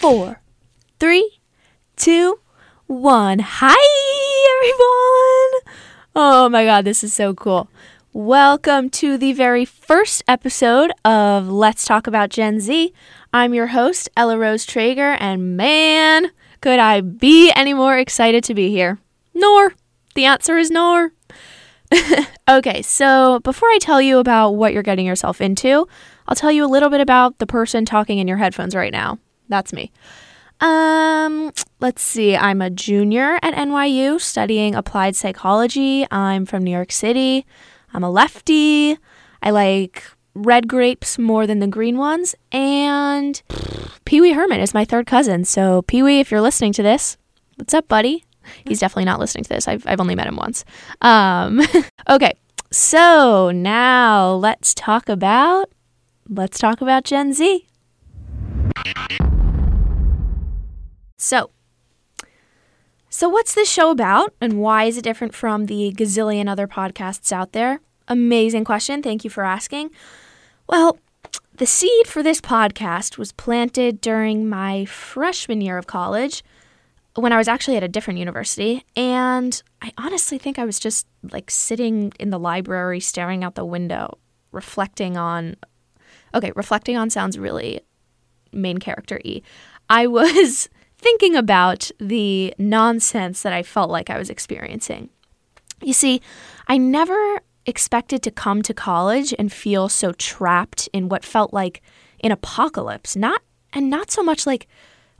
four, three, two, one. Hi, everyone. Oh my God, this is so cool. Welcome to the very first episode of Let's Talk About Gen Z. I'm your host, Ella Rose Trager, and man, could I be any more excited to be here? Nor. The answer is nor. okay, so before I tell you about what you're getting yourself into, I'll tell you a little bit about the person talking in your headphones right now. That's me. Um, let's see. I'm a junior at NYU studying applied psychology. I'm from New York City. I'm a lefty. I like red grapes more than the green ones. And Pee Wee Herman is my third cousin. So, Pee Wee, if you're listening to this, what's up, buddy? He's definitely not listening to this. I've, I've only met him once. Um, okay, so now let's talk about let's talk about Gen Z. So, so what's this show about, and why is it different from the gazillion other podcasts out there? Amazing question. Thank you for asking. Well, the seed for this podcast was planted during my freshman year of college when I was actually at a different university. And I honestly think I was just like sitting in the library, staring out the window, reflecting on. Okay, reflecting on sounds really main character y. I was thinking about the nonsense that I felt like I was experiencing. You see, I never expected to come to college and feel so trapped in what felt like an apocalypse, not and not so much like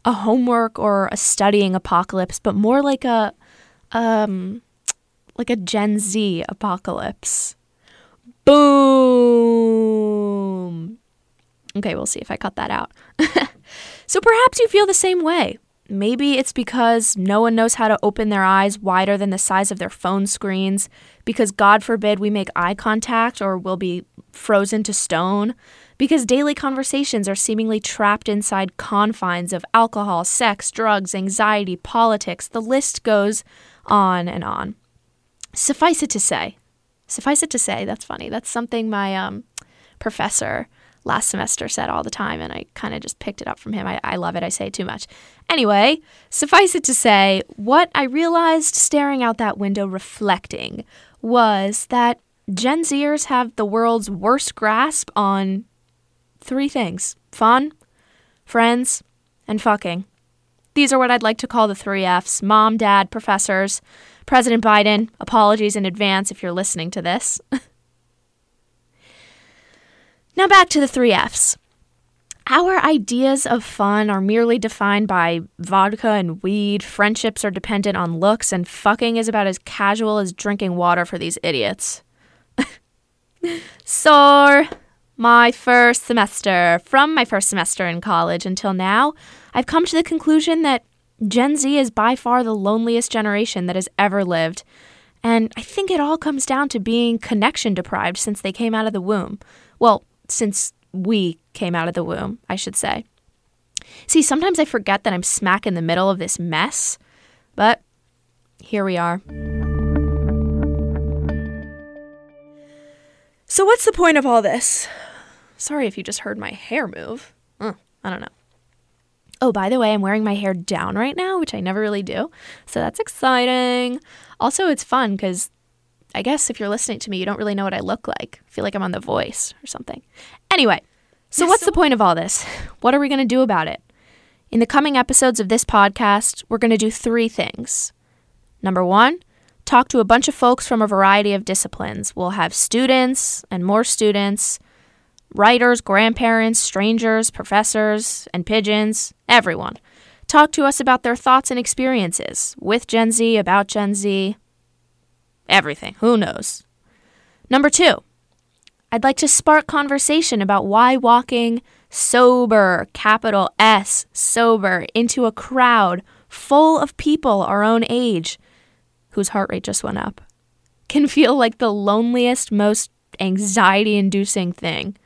a homework or a studying apocalypse, but more like a um like a Gen Z apocalypse. Boom. Okay, we'll see if I cut that out. so perhaps you feel the same way. Maybe it's because no one knows how to open their eyes wider than the size of their phone screens, because God forbid we make eye contact or we'll be frozen to stone, because daily conversations are seemingly trapped inside confines of alcohol, sex, drugs, anxiety, politics. The list goes on and on. Suffice it to say, suffice it to say, that's funny. That's something my um, professor last semester said all the time, and I kind of just picked it up from him. I, I love it. I say too much. Anyway, suffice it to say, what I realized staring out that window reflecting was that Gen Zers have the world's worst grasp on three things fun, friends, and fucking. These are what I'd like to call the three F's mom, dad, professors, President Biden. Apologies in advance if you're listening to this. Now back to the three F's. Our ideas of fun are merely defined by vodka and weed, friendships are dependent on looks, and fucking is about as casual as drinking water for these idiots. so, my first semester, from my first semester in college until now, I've come to the conclusion that Gen Z is by far the loneliest generation that has ever lived. And I think it all comes down to being connection deprived since they came out of the womb. Well, since we came out of the womb, I should say. See, sometimes I forget that I'm smack in the middle of this mess, but here we are. So, what's the point of all this? Sorry if you just heard my hair move. Mm, I don't know. Oh, by the way, I'm wearing my hair down right now, which I never really do. So that's exciting. Also, it's fun because I guess if you're listening to me, you don't really know what I look like. I feel like I'm on The Voice or something. Anyway, so what's the point of all this? What are we going to do about it? In the coming episodes of this podcast, we're going to do three things. Number one, talk to a bunch of folks from a variety of disciplines. We'll have students and more students, writers, grandparents, strangers, professors, and pigeons, everyone. Talk to us about their thoughts and experiences with Gen Z, about Gen Z, everything. Who knows? Number two, I'd like to spark conversation about why walking sober, capital S, sober, into a crowd full of people our own age, whose heart rate just went up, can feel like the loneliest, most anxiety inducing thing.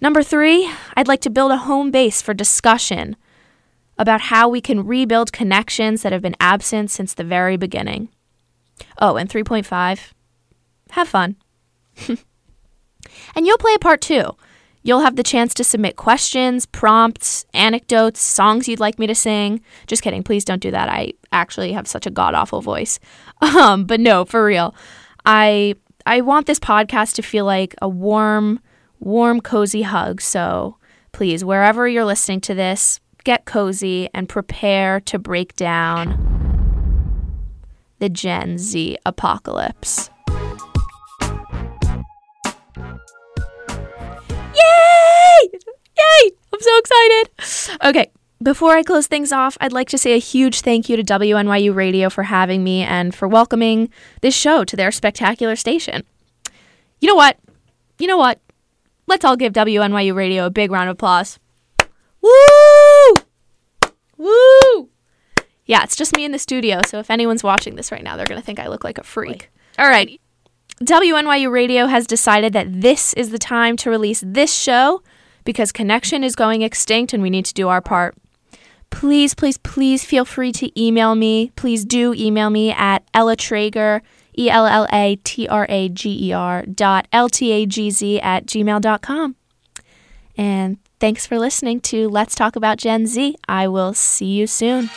Number three, I'd like to build a home base for discussion about how we can rebuild connections that have been absent since the very beginning. Oh, and 3.5, have fun. and you'll play a part too. You'll have the chance to submit questions, prompts, anecdotes, songs you'd like me to sing. Just kidding. Please don't do that. I actually have such a god awful voice. Um, but no, for real. I I want this podcast to feel like a warm, warm, cozy hug. So please, wherever you're listening to this, get cozy and prepare to break down the Gen Z apocalypse. Yay! Yay! I'm so excited. Okay, before I close things off, I'd like to say a huge thank you to WNYU Radio for having me and for welcoming this show to their spectacular station. You know what? You know what? Let's all give WNYU Radio a big round of applause. Woo! Woo! Yeah, it's just me in the studio, so if anyone's watching this right now, they're going to think I look like a freak. All right. WNYU Radio has decided that this is the time to release this show because connection is going extinct and we need to do our part. Please, please, please feel free to email me. Please do email me at Ella Trager, E L L A T R A G E R dot L T A G Z at gmail.com. And thanks for listening to Let's Talk About Gen Z. I will see you soon.